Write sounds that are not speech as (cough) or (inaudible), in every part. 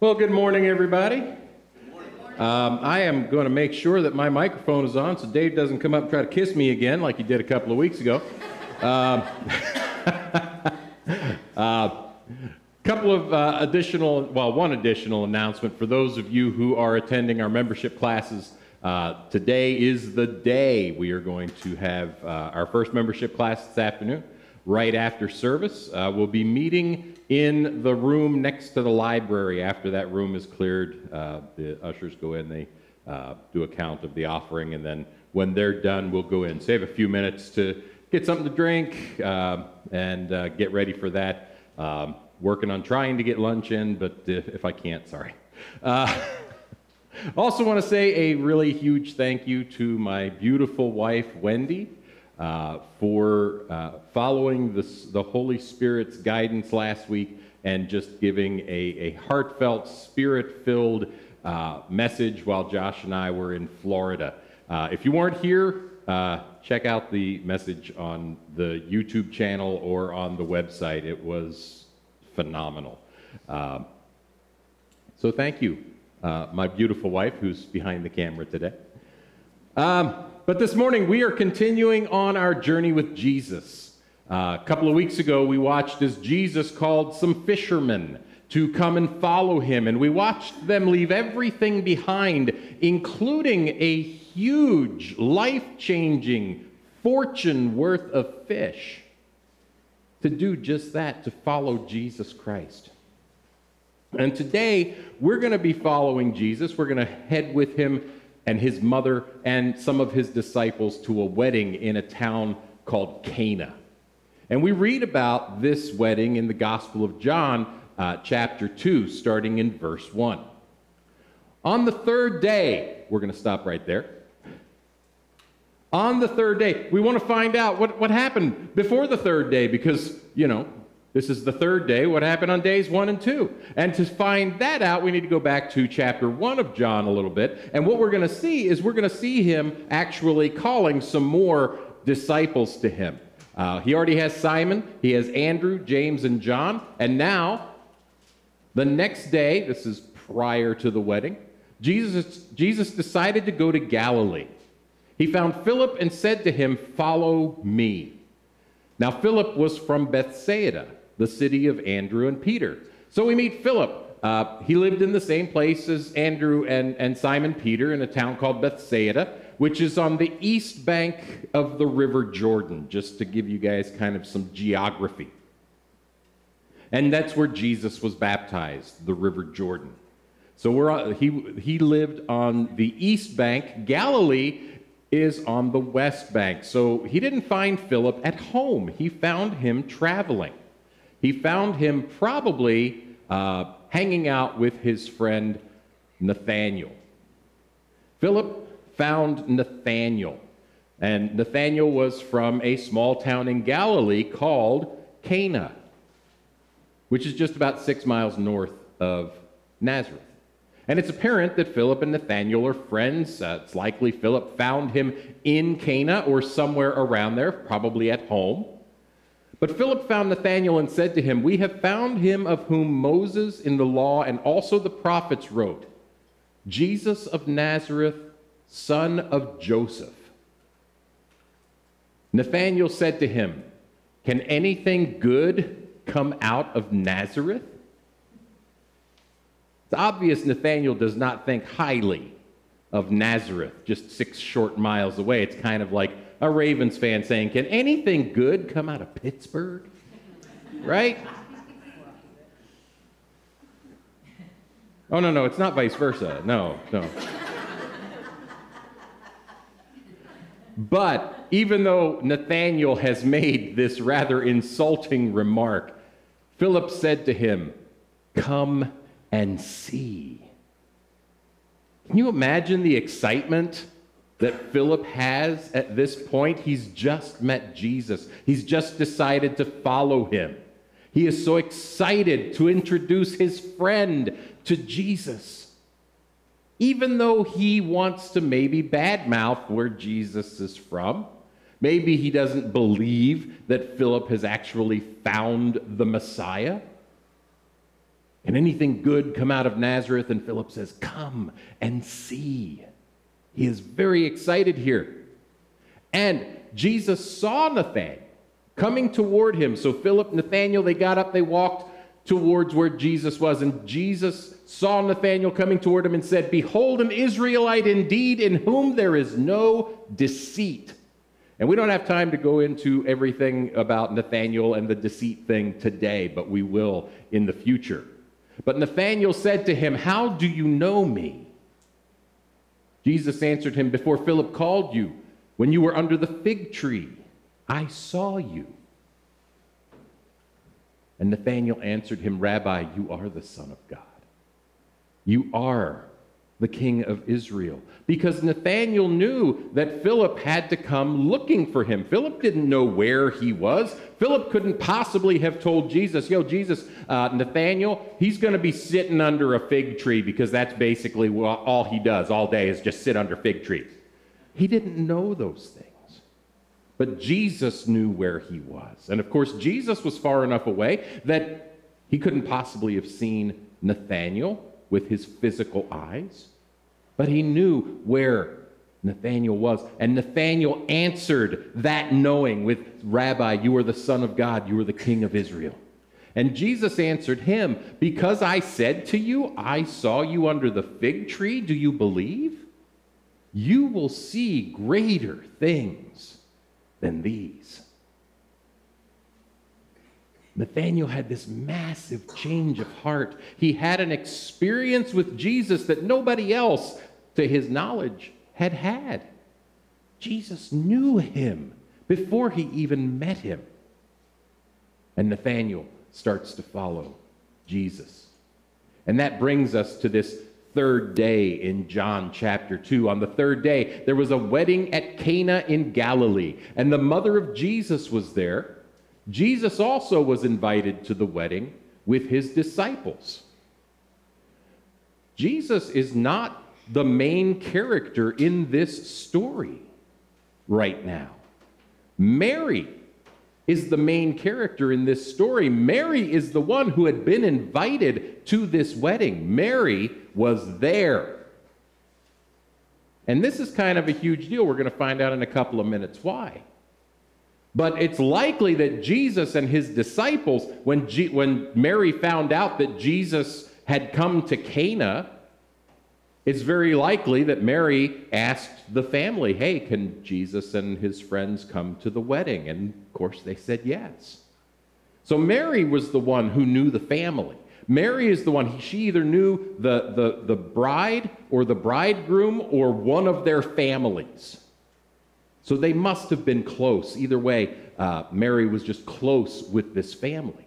Well, good morning, everybody. Um, I am going to make sure that my microphone is on so Dave doesn't come up and try to kiss me again like he did a couple of weeks ago. Um, (laughs) uh, couple of uh, additional, well, one additional announcement for those of you who are attending our membership classes. Uh, today is the day we are going to have uh, our first membership class this afternoon, right after service. Uh, we'll be meeting in the room next to the library after that room is cleared. Uh, the ushers go in, they uh, do a count of the offering, and then when they're done, we'll go in. Save a few minutes to get something to drink and get ready for that. Um, working on trying to get lunch in, but if, if I can't, sorry. Uh, (laughs) also, want to say a really huge thank you to my beautiful wife, Wendy, uh, for uh, following the Holy Spirit's guidance last week and just giving a, a heartfelt, spirit filled uh, message while Josh and I were in Florida. Uh, if you weren't here, uh, check out the message on the YouTube channel or on the website. It was phenomenal. Um, so thank you, uh, my beautiful wife who's behind the camera today. Um, but this morning we are continuing on our journey with Jesus. Uh, a couple of weeks ago we watched as Jesus called some fishermen to come and follow him, and we watched them leave everything behind, including a huge, life changing, fortune worth of fish to do just that, to follow Jesus Christ. And today, we're going to be following Jesus. We're going to head with him and his mother and some of his disciples to a wedding in a town called Cana. And we read about this wedding in the Gospel of John, uh, chapter 2, starting in verse 1. On the third day, we're going to stop right there on the third day. We want to find out what, what happened before the third day because, you know, this is the third day. What happened on days one and two? And to find that out, we need to go back to chapter one of John a little bit. And what we're going to see is we're going to see him actually calling some more disciples to him. Uh, he already has Simon, he has Andrew, James, and John. And now, the next day, this is prior to the wedding, Jesus, Jesus decided to go to Galilee. He found Philip and said to him, Follow me. Now, Philip was from Bethsaida, the city of Andrew and Peter. So we meet Philip. Uh, he lived in the same place as Andrew and, and Simon Peter in a town called Bethsaida, which is on the east bank of the River Jordan, just to give you guys kind of some geography. And that's where Jesus was baptized, the River Jordan. So we're, he, he lived on the east bank. Galilee is on the west bank. So he didn't find Philip at home, he found him traveling. He found him probably uh, hanging out with his friend Nathaniel. Philip found Nathaniel, and Nathaniel was from a small town in Galilee called Cana, which is just about six miles north of Nazareth. And it's apparent that Philip and Nathaniel are friends. Uh, it's likely Philip found him in Cana or somewhere around there, probably at home. But Philip found Nathanael and said to him, We have found him of whom Moses in the law and also the prophets wrote, Jesus of Nazareth, son of Joseph. Nathanael said to him, Can anything good come out of Nazareth? It's obvious Nathaniel does not think highly of Nazareth, just six short miles away. It's kind of like a Ravens fan saying, Can anything good come out of Pittsburgh? Right? Oh, no, no, it's not vice versa. No, no. But even though Nathanael has made this rather insulting remark, Philip said to him, Come and see. Can you imagine the excitement that Philip has at this point? He's just met Jesus, he's just decided to follow him. He is so excited to introduce his friend to Jesus, even though he wants to maybe badmouth where Jesus is from. Maybe he doesn't believe that Philip has actually found the Messiah. Can anything good come out of Nazareth? And Philip says, Come and see. He is very excited here. And Jesus saw Nathanael coming toward him. So Philip, Nathanael, they got up, they walked towards where Jesus was. And Jesus saw Nathanael coming toward him and said, Behold, an Israelite indeed, in whom there is no deceit. And we don't have time to go into everything about Nathanael and the deceit thing today, but we will in the future. But Nathanael said to him, How do you know me? Jesus answered him, Before Philip called you, when you were under the fig tree, I saw you. And Nathanael answered him, Rabbi, you are the Son of God. You are the King of Israel. Because Nathanael knew that Philip had to come looking for him. Philip didn't know where he was. Philip couldn't possibly have told Jesus, Yo, Jesus, uh, Nathanael, he's going to be sitting under a fig tree because that's basically all he does all day is just sit under fig trees. He didn't know those things. But Jesus knew where he was. And of course, Jesus was far enough away that he couldn't possibly have seen Nathanael with his physical eyes. But he knew where Nathanael was. And Nathanael answered that knowing with, Rabbi, you are the Son of God, you are the King of Israel. And Jesus answered him, Because I said to you, I saw you under the fig tree, do you believe? You will see greater things than these. Nathanael had this massive change of heart. He had an experience with Jesus that nobody else, to his knowledge, had had. Jesus knew him before he even met him. And Nathanael starts to follow Jesus. And that brings us to this third day in John chapter 2. On the third day, there was a wedding at Cana in Galilee, and the mother of Jesus was there. Jesus also was invited to the wedding with his disciples. Jesus is not the main character in this story right now. Mary is the main character in this story. Mary is the one who had been invited to this wedding. Mary was there. And this is kind of a huge deal. We're going to find out in a couple of minutes why. But it's likely that Jesus and his disciples, when, G- when Mary found out that Jesus had come to Cana, it's very likely that Mary asked the family, Hey, can Jesus and his friends come to the wedding? And of course, they said yes. So Mary was the one who knew the family. Mary is the one, she either knew the, the, the bride or the bridegroom or one of their families. So they must have been close. Either way, uh, Mary was just close with this family.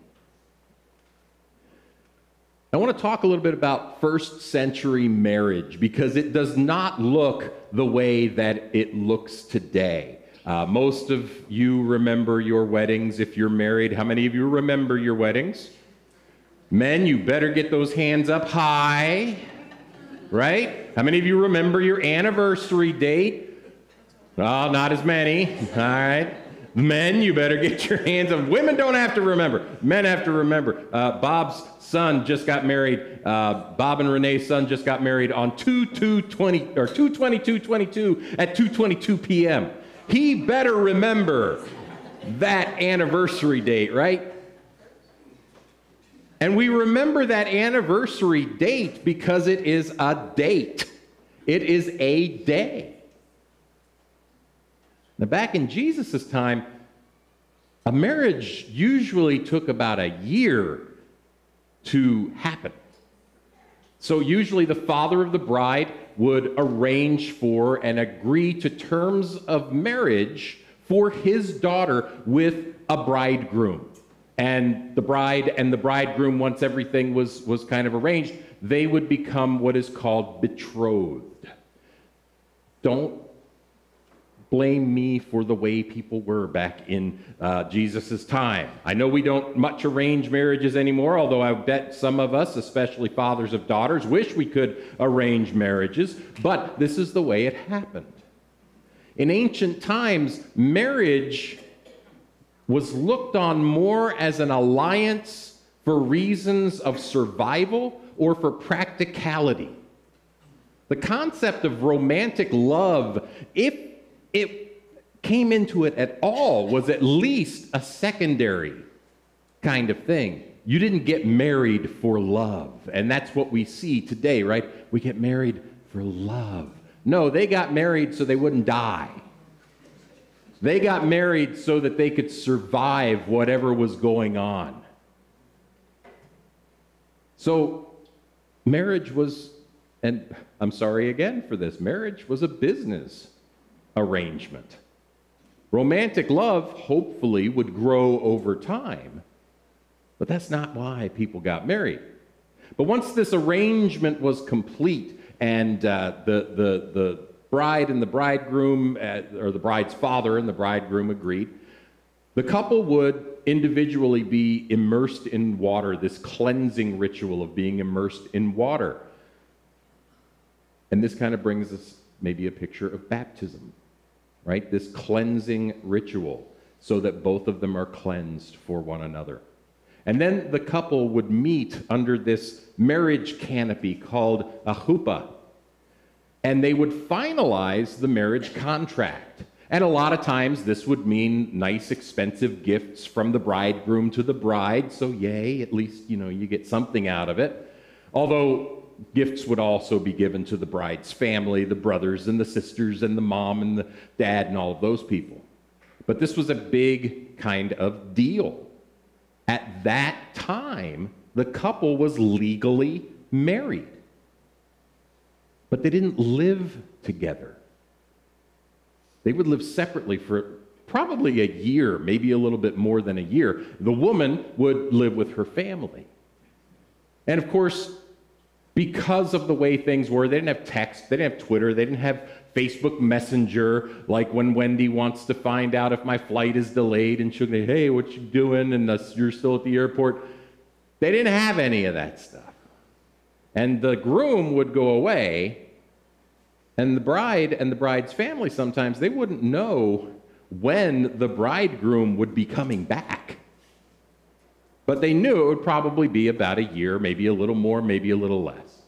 I want to talk a little bit about first century marriage because it does not look the way that it looks today. Uh, most of you remember your weddings if you're married. How many of you remember your weddings? Men, you better get those hands up high, right? How many of you remember your anniversary date? Oh, not as many. All right. Men, you better get your hands up. Women don't have to remember. Men have to remember. Uh, Bob's son just got married. Uh, Bob and Renee's son just got married on 2 2 20 or 2 22 22 at 2 22 p.m. He better remember that anniversary date, right? And we remember that anniversary date because it is a date. It is a day. Now, back in Jesus' time, a marriage usually took about a year to happen. So, usually, the father of the bride would arrange for and agree to terms of marriage for his daughter with a bridegroom. And the bride and the bridegroom, once everything was, was kind of arranged, they would become what is called betrothed. Don't blame me for the way people were back in uh, Jesus' time. I know we don't much arrange marriages anymore, although I bet some of us, especially fathers of daughters, wish we could arrange marriages, but this is the way it happened. In ancient times, marriage was looked on more as an alliance for reasons of survival or for practicality. The concept of romantic love, if it came into it at all, was at least a secondary kind of thing. You didn't get married for love. And that's what we see today, right? We get married for love. No, they got married so they wouldn't die. They got married so that they could survive whatever was going on. So, marriage was, and I'm sorry again for this, marriage was a business arrangement. Romantic love, hopefully, would grow over time, but that's not why people got married. But once this arrangement was complete and uh, the, the, the bride and the bridegroom, uh, or the bride's father and the bridegroom agreed, the couple would individually be immersed in water, this cleansing ritual of being immersed in water. And this kind of brings us maybe a picture of baptism, right? This cleansing ritual so that both of them are cleansed for one another. And then the couple would meet under this marriage canopy called a chuppah, and they would finalize the marriage contract. And a lot of times this would mean nice, expensive gifts from the bridegroom to the bride. So, yay, at least, you know, you get something out of it. Although gifts would also be given to the bride's family, the brothers and the sisters and the mom and the dad and all of those people. But this was a big kind of deal. At that time, the couple was legally married but they didn't live together. They would live separately for probably a year, maybe a little bit more than a year. The woman would live with her family. And of course, because of the way things were, they didn't have text, they didn't have Twitter, they didn't have Facebook Messenger, like when Wendy wants to find out if my flight is delayed and she'll say, hey, what you doing? And you're still at the airport. They didn't have any of that stuff. And the groom would go away, and the bride and the bride's family sometimes they wouldn't know when the bridegroom would be coming back. But they knew it would probably be about a year, maybe a little more, maybe a little less.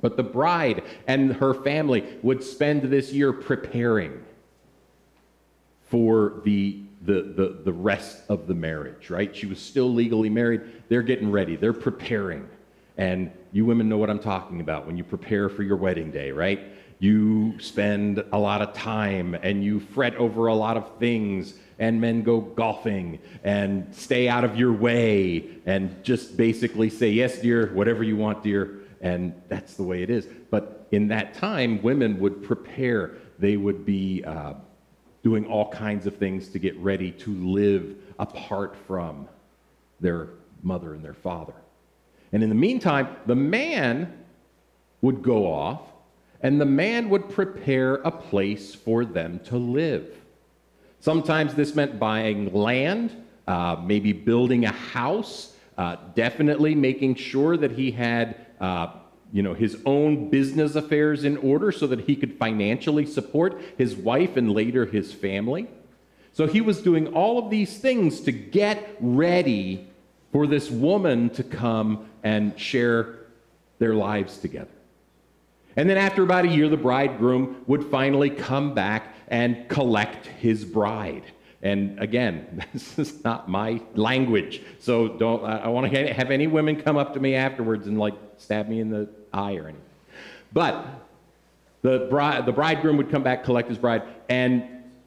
But the bride and her family would spend this year preparing for the, the, the, the rest of the marriage, right? She was still legally married. They're getting ready, they're preparing. And you women know what I'm talking about when you prepare for your wedding day, right? You spend a lot of time and you fret over a lot of things, and men go golfing and stay out of your way and just basically say, Yes, dear, whatever you want, dear. And that's the way it is. But in that time, women would prepare, they would be uh, doing all kinds of things to get ready to live apart from their mother and their father. And in the meantime, the man would go off and the man would prepare a place for them to live. Sometimes this meant buying land, uh, maybe building a house, uh, definitely making sure that he had. Uh, you know his own business affairs in order so that he could financially support his wife and later his family so he was doing all of these things to get ready for this woman to come and share their lives together. And then after about a year, the bridegroom would finally come back and collect his bride. And again, (laughs) this is not my language. So don't, I want to have any women come up to me afterwards and like stab me in the eye or anything. But the, bride, the bridegroom would come back, collect his bride. And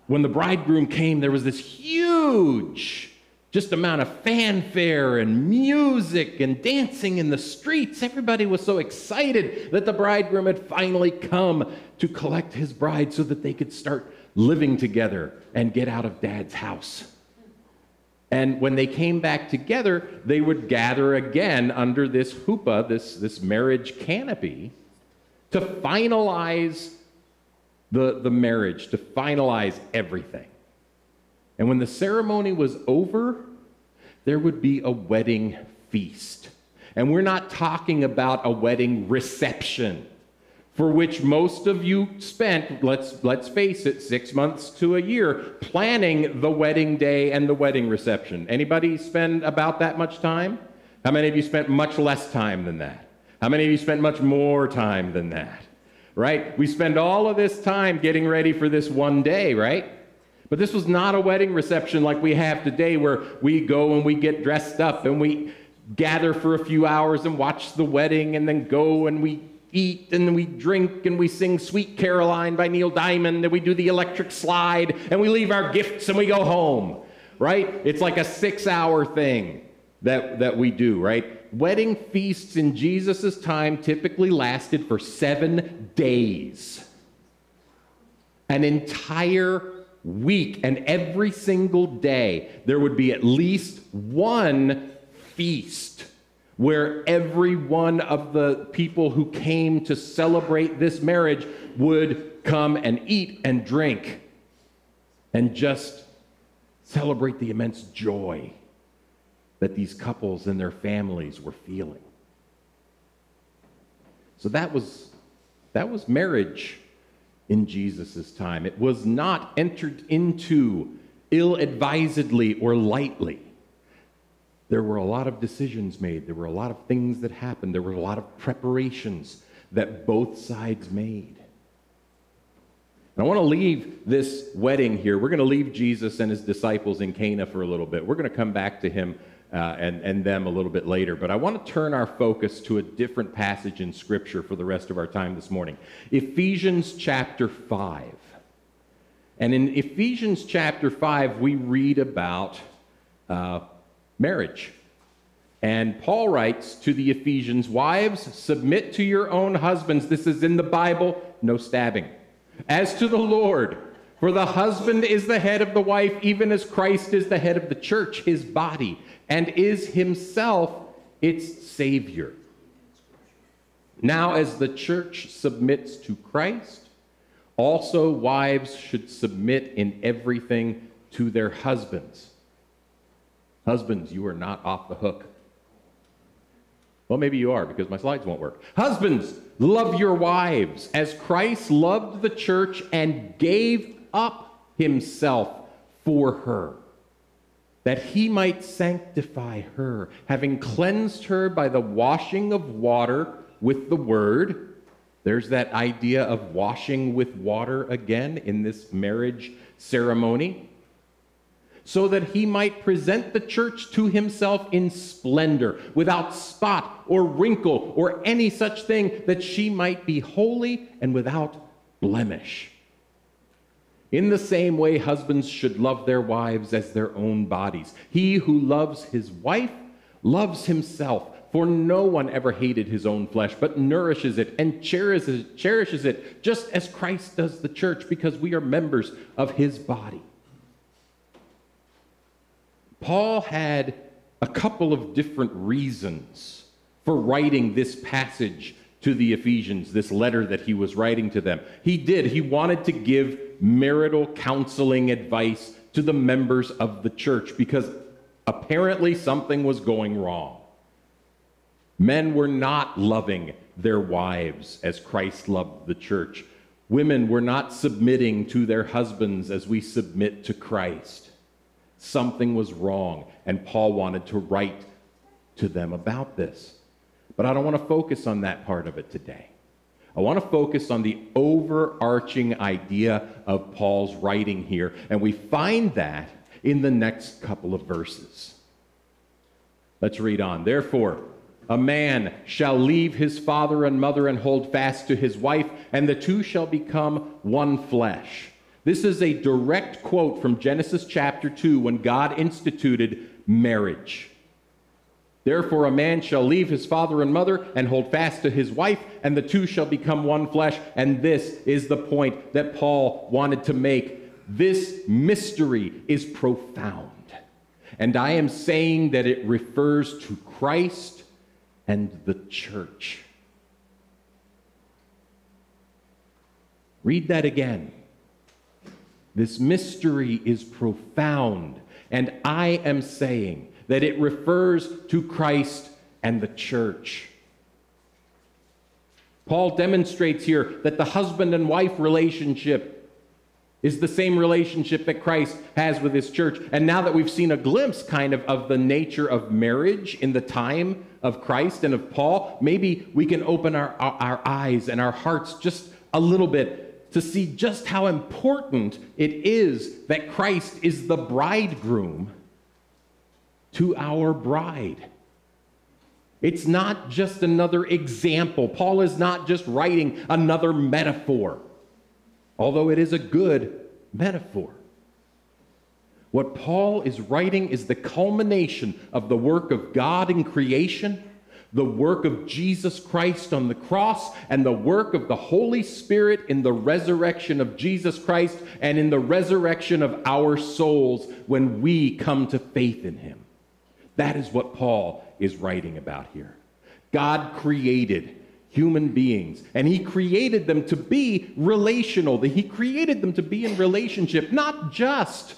when the bridegroom came, there was this huge just amount of fanfare and music and dancing in the streets. Everybody was so excited that the bridegroom had finally come to collect his bride so that they could start living together and get out of dad's house. And when they came back together, they would gather again under this chuppah, this, this marriage canopy, to finalize the, the marriage, to finalize everything. And when the ceremony was over, there would be a wedding feast. And we're not talking about a wedding reception for which most of you spent, let's, let's face it, six months to a year planning the wedding day and the wedding reception. Anybody spend about that much time? How many of you spent much less time than that? How many of you spent much more time than that? Right? We spend all of this time getting ready for this one day, right? But this was not a wedding reception like we have today where we go and we get dressed up and we gather for a few hours and watch the wedding and then go and we eat and we drink and we sing Sweet Caroline by Neil Diamond and we do the electric slide and we leave our gifts and we go home, right? It's like a six hour thing that, that we do, right? Wedding feasts in Jesus' time typically lasted for seven days. An entire week, and every single day there would be at least one feast where every one of the people who came to celebrate this marriage would come and eat and drink and just celebrate the immense joy that these couples and their families were feeling. So that was that was marriage in Jesus' time. It was not entered into ill advisedly or lightly there were a lot of decisions made. There were a lot of things that happened. There were a lot of preparations that both sides made. And I want to leave this wedding here. We're going to leave Jesus and his disciples in Cana for a little bit. We're going to come back to him uh, and, and them a little bit later. But I want to turn our focus to a different passage in Scripture for the rest of our time this morning Ephesians chapter 5. And in Ephesians chapter 5, we read about. Uh, marriage. And Paul writes to the Ephesians Wives, submit to your own husbands. This is in the Bible, no stabbing. As to the Lord, for the husband is the head of the wife, even as Christ is the head of the church, his body, and is himself its Savior. Now, as the church submits to Christ, also wives should submit in everything to their husbands Husbands, you are not off the hook. Well, maybe you are because my slides won't work. Husbands, love your wives as Christ loved the church and gave up himself for her, that he might sanctify her, having cleansed her by the washing of water with the word. There's that idea of washing with water again in this marriage ceremony so that he might present the church to himself in splendor, without spot or wrinkle or any such thing, that she might be holy and without blemish. In the same way, husbands should love their wives as their own bodies. He who loves his wife loves himself. For no one ever hated his own flesh, but nourishes it and cherishes, cherishes it, just as Christ does the church, because we are members of his body. Paul had a couple of different reasons for writing this passage to the Ephesians, this letter that he was writing to them. He did. He wanted to give marital counseling advice to the members of the church because apparently something was going wrong. Men were not loving their wives as Christ loved the church. Women were not submitting to their husbands as we submit to Christ. Something was wrong, and Paul wanted to write to them about this. But I don't want to focus on that part of it today. I want to focus on the overarching idea of Paul's writing here, and we find that in the next couple of verses. Let's read on. Therefore, a man shall leave his father and mother and hold fast to his wife, and the two shall become one flesh. This is a direct quote from Genesis chapter 2 when God instituted marriage. Therefore, a man shall leave his father and mother and hold fast to his wife, and the two shall become one flesh. And this is the point that Paul wanted to make. This mystery is profound. And I am saying that it refers to Christ and the church. Read that again. This mystery is profound, and I am saying that it refers to Christ and the church. Paul demonstrates here that the husband and wife relationship is the same relationship that Christ has with his church. And now that we've seen a glimpse kind of of the nature of marriage in the time of Christ and of Paul, maybe we can open our, our, eyes and our hearts just a little bit to see just how important it is that Christ is the bridegroom to our bride. It's not just another example. Paul is not just writing another metaphor although it is a good metaphor. What Paul is writing is the culmination of the work of God in creation, the work of Jesus Christ on the cross, and the work of the Holy Spirit in the resurrection of Jesus Christ and in the resurrection of our souls when we come to faith in him. That is what Paul is writing about here. God created human beings. And he created them to be relational. that He created them to be in relationship, not just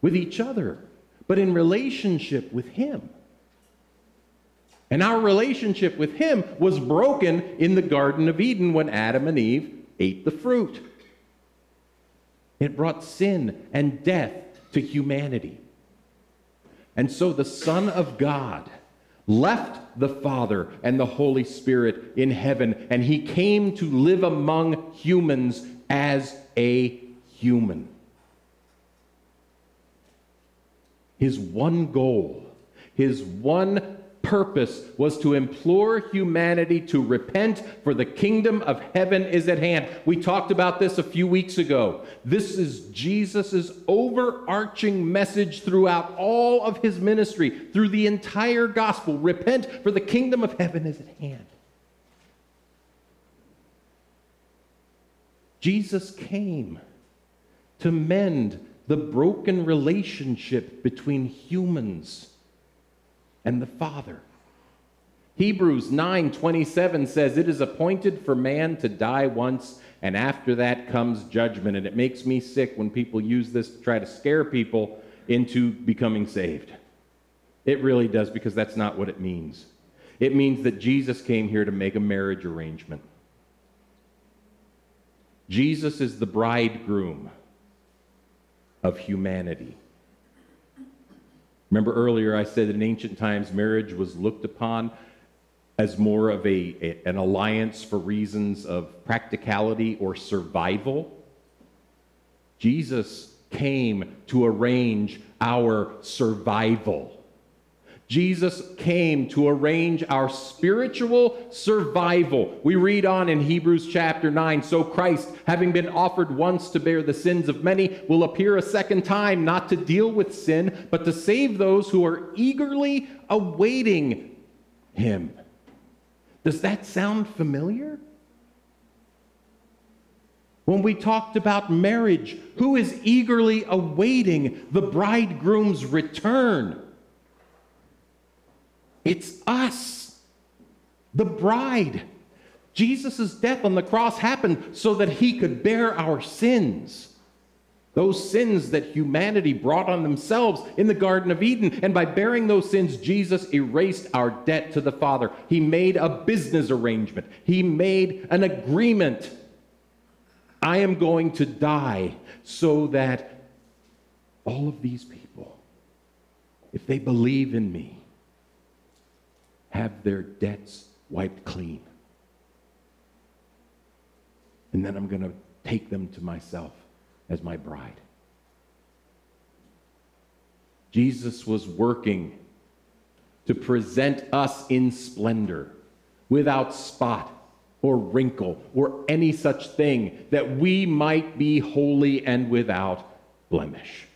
with each other, but in relationship with him. And our relationship with him was broken in the Garden of Eden when Adam and Eve ate the fruit. It brought sin and death to humanity. And so the Son of God left the Father and the Holy Spirit in heaven, and he came to live among humans as a human. His one goal, his one purpose was to implore humanity to repent, for the kingdom of heaven is at hand. We talked about this a few weeks ago. This is Jesus' overarching message throughout all of his ministry, through the entire gospel. Repent, for the kingdom of heaven is at hand. Jesus came to mend the broken relationship between humans and the Father. Hebrews 9:27 says it is appointed for man to die once and after that comes judgment and it makes me sick when people use this to try to scare people into becoming saved. It really does because that's not what it means. It means that Jesus came here to make a marriage arrangement. Jesus is the bridegroom of humanity. Remember earlier I said in ancient times marriage was looked upon as more of a, a, an alliance for reasons of practicality or survival. Jesus came to arrange our survival. Jesus came to arrange our spiritual survival. We read on in Hebrews chapter 9 So Christ, having been offered once to bear the sins of many, will appear a second time, not to deal with sin, but to save those who are eagerly awaiting him. Does that sound familiar? When we talked about marriage, who is eagerly awaiting the bridegroom's return? It's us, the bride. Jesus' death on the cross happened so that he could bear our sins. Those sins that humanity brought on themselves in the Garden of Eden. And by bearing those sins, Jesus erased our debt to the Father. He made a business arrangement, He made an agreement. I am going to die so that all of these people, if they believe in me, have their debts wiped clean. And then I'm going to take them to myself as my bride. Jesus was working to present us in splendor, without spot or wrinkle or any such thing, that we might be holy and without blemish.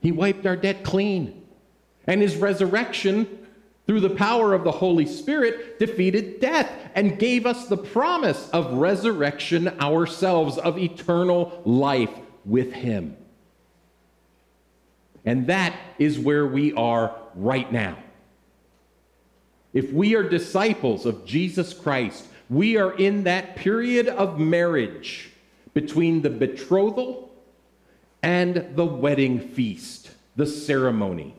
He wiped our debt clean. And his resurrection, through the power of the Holy Spirit, defeated death and gave us the promise of resurrection ourselves, of eternal life with him. And that is where we are right now. If we are disciples of Jesus Christ, we are in that period of marriage between the betrothal and the wedding feast, the ceremony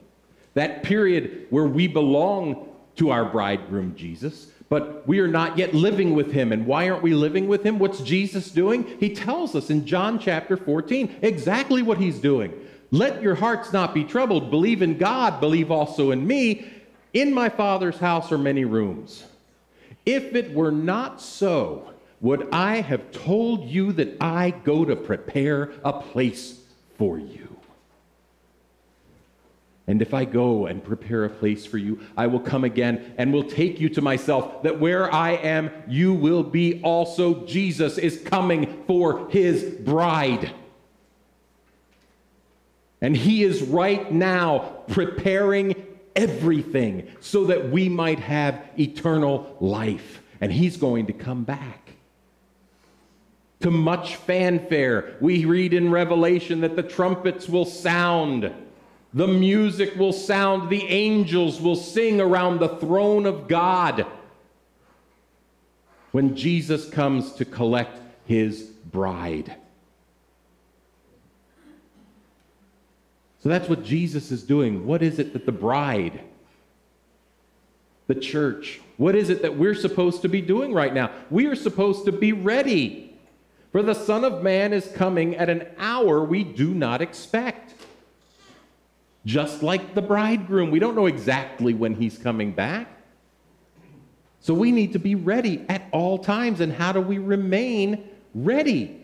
that period where we belong to our bridegroom Jesus, but we are not yet living with him. And why aren't we living with him? What's Jesus doing? He tells us in John chapter 14 exactly what he's doing. Let your hearts not be troubled. Believe in God, believe also in me. In my Father's house are many rooms. If it were not so, would I have told you that I go to prepare a place for you? And if I go and prepare a place for you, I will come again and will take you to myself, that where I am, you will be also. Jesus is coming for his bride. And he is right now preparing everything so that we might have eternal life. And he's going to come back. To much fanfare, we read in Revelation that the trumpets will sound the music will sound, the angels will sing around the throne of God when Jesus comes to collect his bride. So that's what Jesus is doing. What is it that the bride, the church, what is it that we're supposed to be doing right now? We are supposed to be ready. For the Son of Man is coming at an hour we do not expect just like the bridegroom. We don't know exactly when he's coming back. So we need to be ready at all times. And how do we remain ready?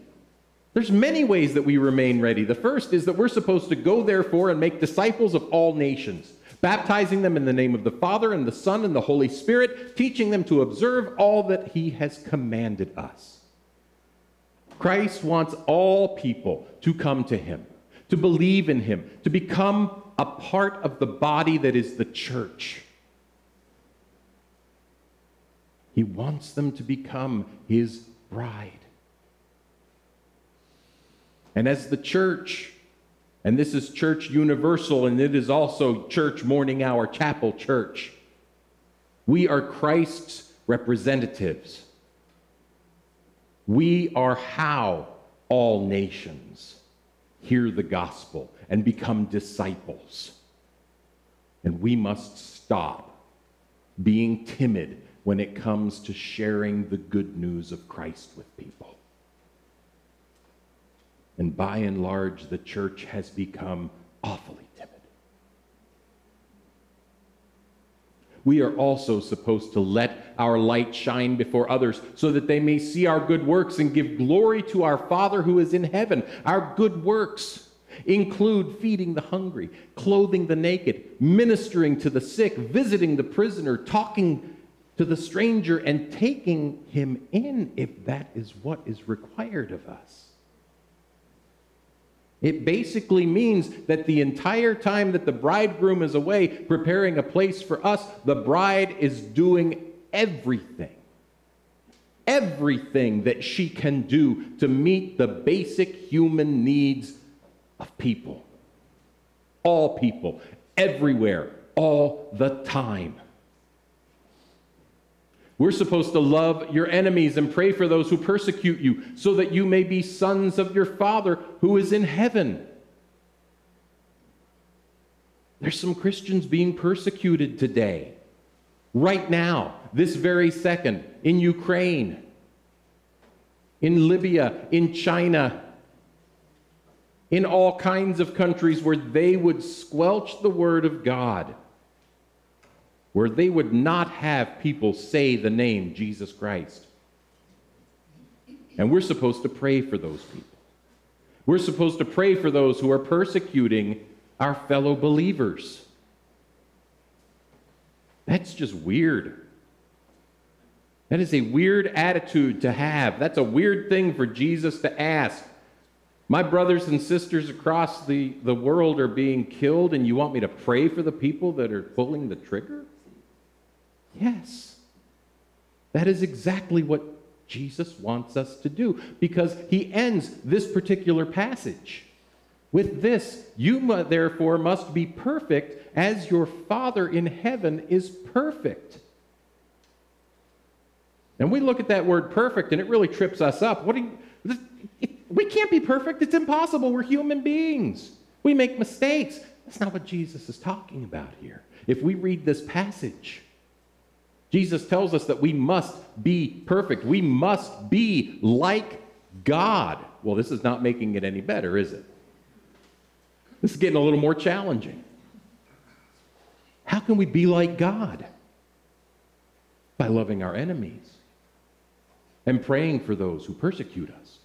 There's many ways that we remain ready. The first is that we're supposed to go, therefore, and make disciples of all nations, baptizing them in the name of the Father and the Son and the Holy Spirit, teaching them to observe all that He has commanded us. Christ wants all people to come to Him, to believe in Him, to become a part of the body that is the church. He wants them to become his bride. And as the church, and this is church universal, and it is also church morning hour chapel church, we are Christ's representatives. We are how all nations hear the gospel and become disciples. And we must stop being timid when it comes to sharing the good news of Christ with people. And by and large, the church has become awfully timid. We are also supposed to let our light shine before others so that they may see our good works and give glory to our Father who is in heaven. Our good works include feeding the hungry, clothing the naked, ministering to the sick, visiting the prisoner, talking to the stranger, and taking him in if that is what is required of us. It basically means that the entire time that the bridegroom is away preparing a place for us, the bride is doing everything. Everything that she can do to meet the basic human needs of people. All people, everywhere, all the time. We're supposed to love your enemies and pray for those who persecute you, so that you may be sons of your Father who is in heaven. There's some Christians being persecuted today, right now, this very second, in Ukraine, in Libya, in China, in all kinds of countries where they would squelch the word of God, where they would not have people say the name Jesus Christ. And we're supposed to pray for those people. We're supposed to pray for those who are persecuting our fellow believers. That's just weird. That is a weird attitude to have. That's a weird thing for Jesus to ask. My brothers and sisters across the, the world are being killed, and you want me to pray for the people that are pulling the trigger? Yes. That is exactly what Jesus wants us to do because he ends this particular passage with this You therefore must be perfect as your Father in heaven is perfect. And we look at that word perfect and it really trips us up. What do you, we can't be perfect. It's impossible. We're human beings. We make mistakes. That's not what Jesus is talking about here. If we read this passage, Jesus tells us that we must be perfect. We must be like God. Well, this is not making it any better, is it? This is getting a little more challenging. How can we be like God? By loving our enemies and praying for those who persecute us.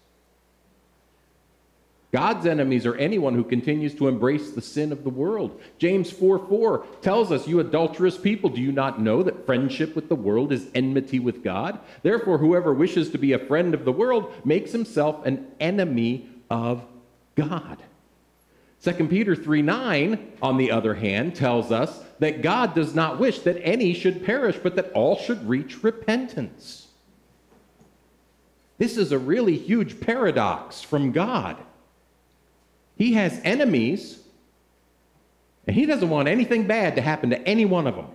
God's enemies are anyone who continues to embrace the sin of the world. James 4 4 tells us, You adulterous people, do you not know that friendship with the world is enmity with God? Therefore, whoever wishes to be a friend of the world makes himself an enemy of God. 2 Peter 3 9, on the other hand, tells us that God does not wish that any should perish, but that all should reach repentance. This is a really huge paradox from God. He has enemies, and he doesn't want anything bad to happen to any one of them.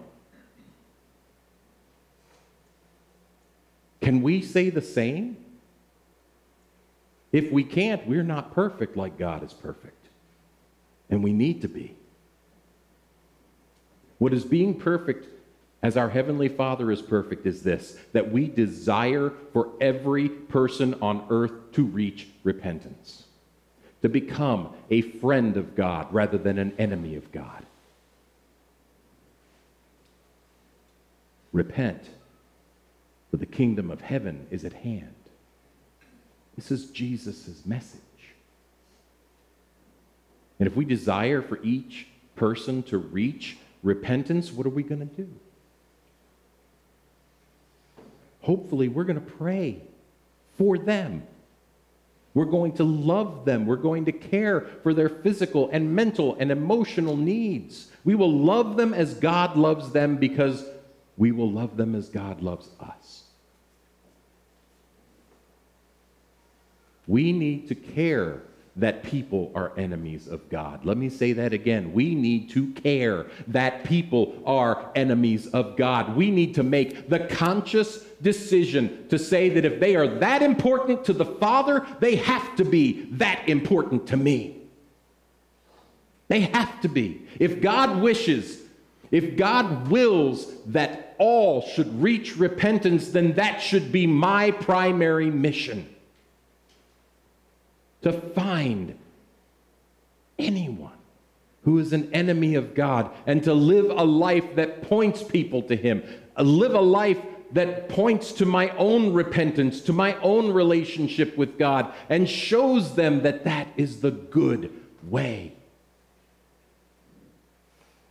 Can we say the same? If we can't, we're not perfect like God is perfect. And we need to be. What is being perfect as our Heavenly Father is perfect is this that we desire for every person on earth to reach repentance to become a friend of God rather than an enemy of God. Repent, for the kingdom of heaven is at hand. This is Jesus' message. And if we desire for each person to reach repentance, what are we going to do? Hopefully, we're going to pray for them we're going to love them. We're going to care for their physical and mental and emotional needs. We will love them as God loves them because we will love them as God loves us. We need to care that people are enemies of God. Let me say that again. We need to care that people are enemies of God. We need to make the conscious decision to say that if they are that important to the Father, they have to be that important to me. They have to be. If God wishes, if God wills that all should reach repentance, then that should be my primary mission to find anyone who is an enemy of God and to live a life that points people to Him, uh, live a life that points to my own repentance, to my own relationship with God, and shows them that that is the good way.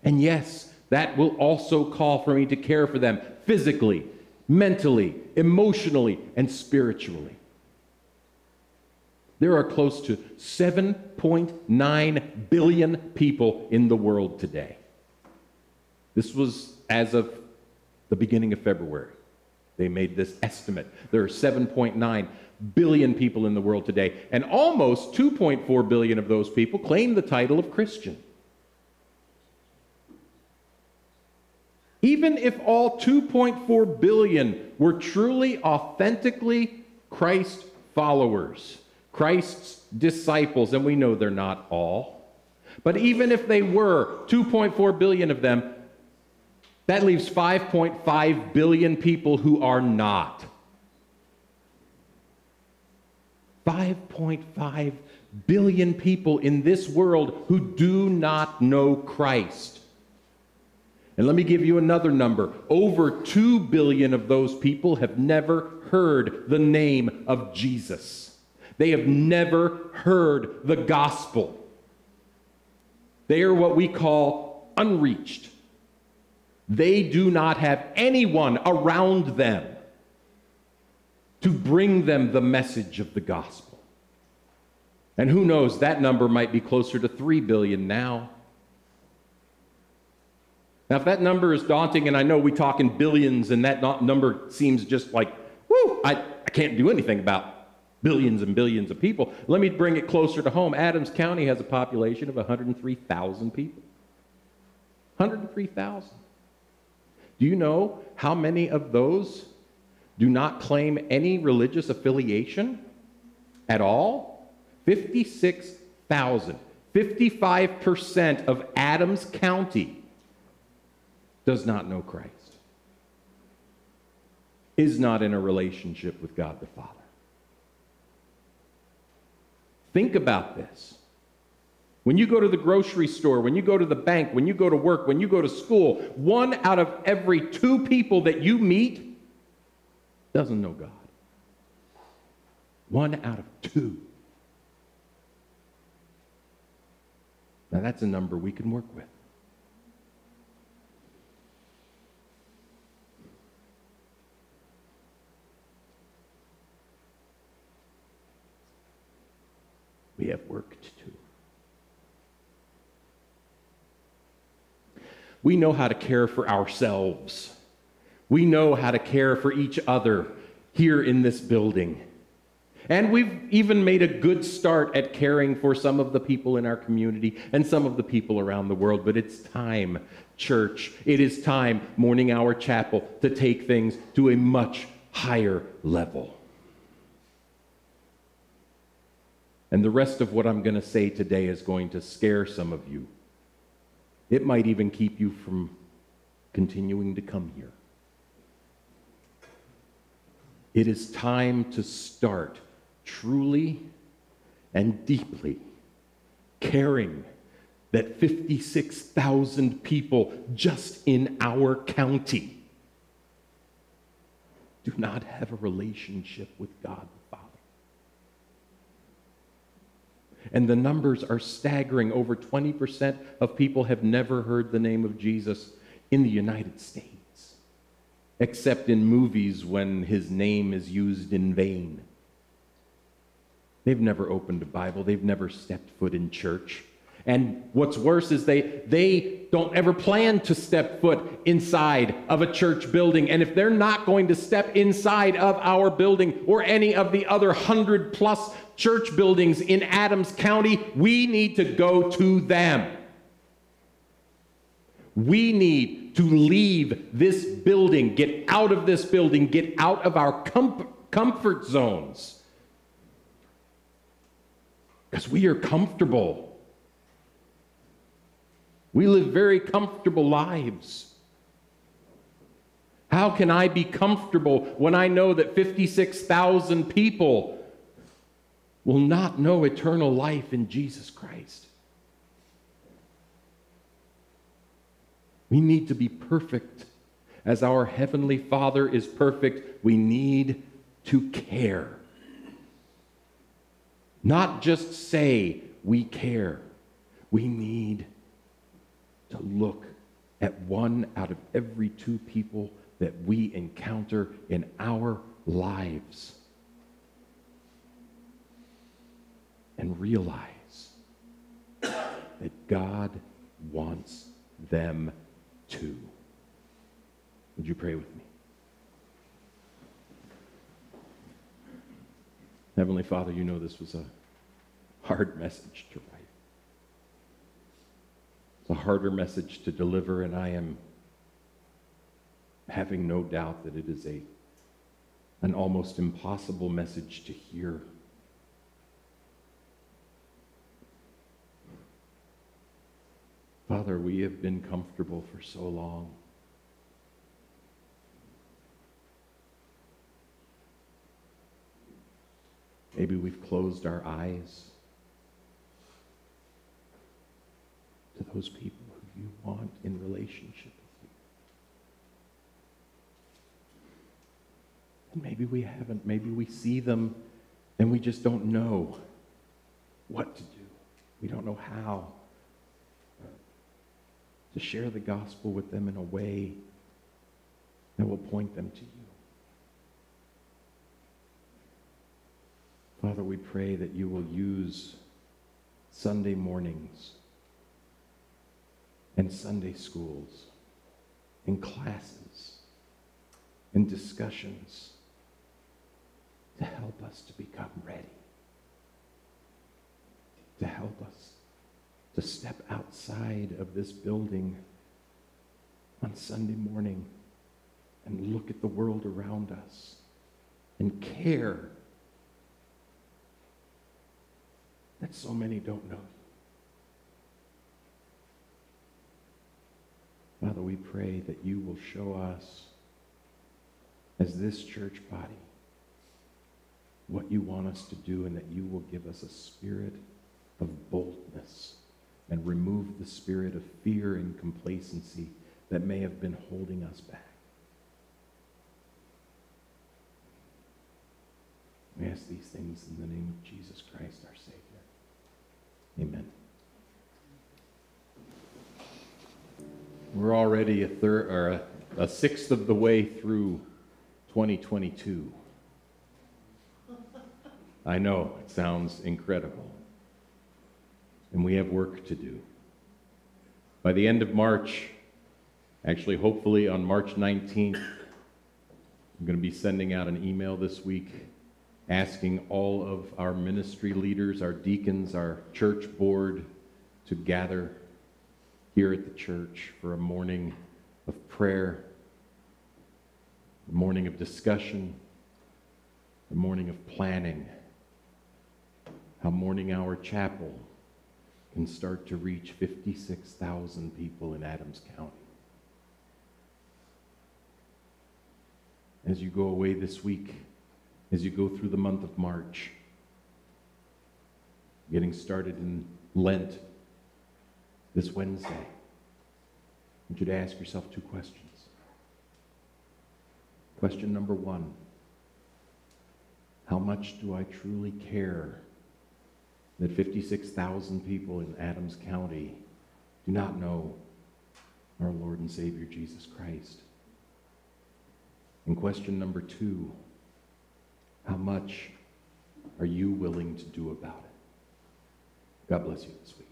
And yes, that will also call for me to care for them physically, mentally, emotionally, and spiritually. There are close to 7.9 billion people in the world today. This was as of the beginning of February. They made this estimate. There are 7.9 billion people in the world today, and almost 2.4 billion of those people claim the title of Christian. Even if all 2.4 billion were truly, authentically Christ followers, Christ's disciples, and we know they're not all. But even if they were, 2.4 billion of them, that leaves 5.5 billion people who are not. 5.5 billion people in this world who do not know Christ. And let me give you another number. Over 2 billion of those people have never heard the name of Jesus. They have never heard the gospel. They are what we call unreached. They do not have anyone around them to bring them the message of the gospel. And who knows, that number might be closer to 3 billion now. Now, if that number is daunting, and I know we talk in billions, and that number seems just like, whoo, I, I can't do anything about billions and billions of people. Let me bring it closer to home. Adams County has a population of 103,000 people. 103,000. Do you know how many of those do not claim any religious affiliation at all? 56,000. 55% of Adams County does not know Christ. is not in a relationship with God the Father. Think about this. When you go to the grocery store, when you go to the bank, when you go to work, when you go to school, one out of every two people that you meet doesn't know God. One out of two. Now, that's a number we can work with. We have work to do. We know how to care for ourselves. We know how to care for each other here in this building. And we've even made a good start at caring for some of the people in our community and some of the people around the world. But it's time, church, it is time, Morning Hour Chapel, to take things to a much higher level. And the rest of what I'm going to say today is going to scare some of you. It might even keep you from continuing to come here. It is time to start truly and deeply caring that 56,000 people just in our county do not have a relationship with God the Father. And the numbers are staggering. Over 20% of people have never heard the name of Jesus in the United States, except in movies when his name is used in vain. They've never opened a Bible, they've never stepped foot in church. And what's worse is they, they don't ever plan to step foot inside of a church building. And if they're not going to step inside of our building or any of the other hundred plus church buildings in Adams County, we need to go to them. We need to leave this building, get out of this building, get out of our com- comfort zones because we are comfortable. We live very comfortable lives. How can I be comfortable when I know that 56,000 people will not know eternal life in Jesus Christ? We need to be perfect. As our Heavenly Father is perfect, we need to care. Not just say we care. We need to look at one out of every two people that we encounter in our lives and realize that God wants them too. Would you pray with me? Heavenly Father, you know this was a hard message to write. It's a harder message to deliver, and I am having no doubt that it is a, an almost impossible message to hear. Father, we have been comfortable for so long. Maybe we've closed our eyes to those people who you want in relationship with you. And maybe we haven't. Maybe we see them and we just don't know what to do. We don't know how to share the gospel with them in a way that will point them to you. Father, we pray that you will use Sunday mornings and Sunday schools and classes and discussions to help us to become ready, to help us to step outside of this building on Sunday morning and look at the world around us and care that so many don't know. Father, we pray that you will show us as this church body what you want us to do and that you will give us a spirit of boldness and remove the spirit of fear and complacency that may have been holding us back. We ask these things in the name of Jesus Christ, our Savior. Amen. We're already a third or a, a sixth of the way through 2022. I know it sounds incredible. And we have work to do. By the end of March, actually, hopefully on March 19th, I'm going to be sending out an email this week asking all of our ministry leaders, our deacons, our church board to gather here at the church for a morning of prayer, a morning of discussion, a morning of planning how Morning Hour Chapel can start to reach 56,000 people in Adams County. As you go away this week, as you go through the month of March, getting started in Lent this Wednesday, I want you to ask yourself two questions. Question number one How much do I truly care that 56,000 people in Adams County do not know our Lord and Savior Jesus Christ. And question number two, how much are you willing to do about it? God bless you this week.